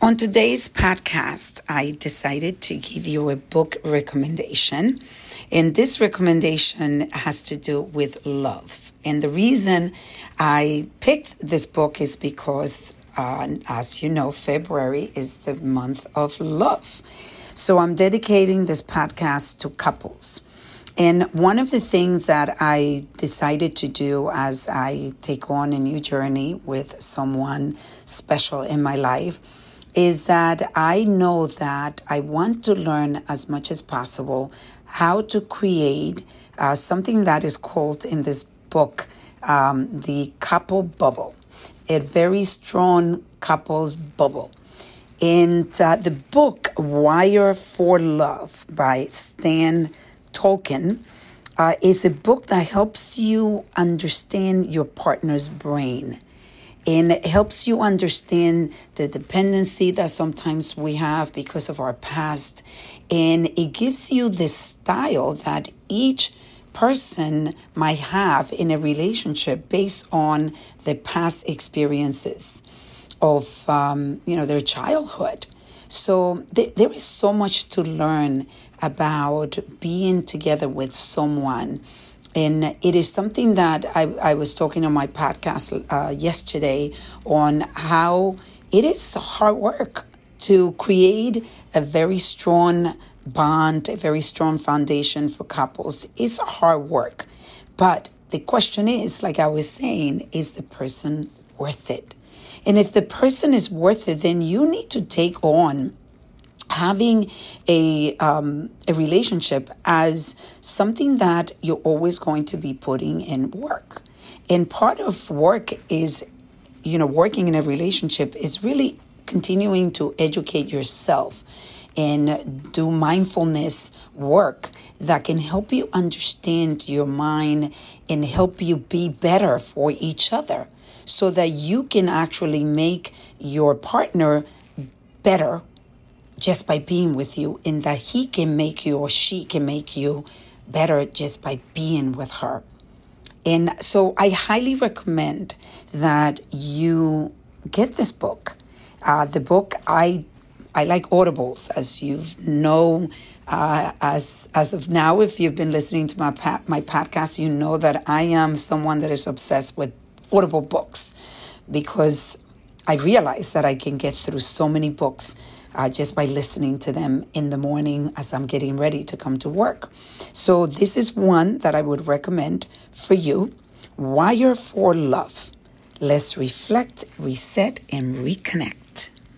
On today's podcast, I decided to give you a book recommendation. And this recommendation has to do with love. And the reason I picked this book is because, uh, as you know, February is the month of love. So I'm dedicating this podcast to couples. And one of the things that I decided to do as I take on a new journey with someone special in my life is that I know that I want to learn as much as possible how to create uh, something that is called in this book um, the couple bubble, a very strong couples bubble. And uh, the book Wire for Love by Stan Tatkin uh, is a book that helps you understand your partner's brain and it helps you understand the dependency that sometimes we have because of our past. And it gives you this style that each person might have in a relationship based on the past experiences of um, you know their childhood. So th- there is so much to learn about being together with someone. And it is something that I, I was talking on my podcast uh, yesterday on how it is hard work to create a very strong bond, a very strong foundation for couples. It's hard work. But the question is, like I was saying, is the person worth it? And if the person is worth it, then you need to take on having a um, a relationship as something that you're always going to be putting in work. And part of work is, you know, working in a relationship is really continuing to educate yourself and do mindfulness work that can help you understand your mind and help you be better for each other so that you can actually make your partner better just by being with you, in that he can make you or she can make you better just by being with her. And so I highly recommend that you get this book. Uh, the book I I like audibles, as you know. Uh, as as of now, if you've been listening to my pa- my podcast, you know that I am someone that is obsessed with audible books because I realize that I can get through so many books uh, just by listening to them in the morning as I'm getting ready to come to work. So, this is one that I would recommend for you Wire for Love. Let's reflect, reset, and reconnect.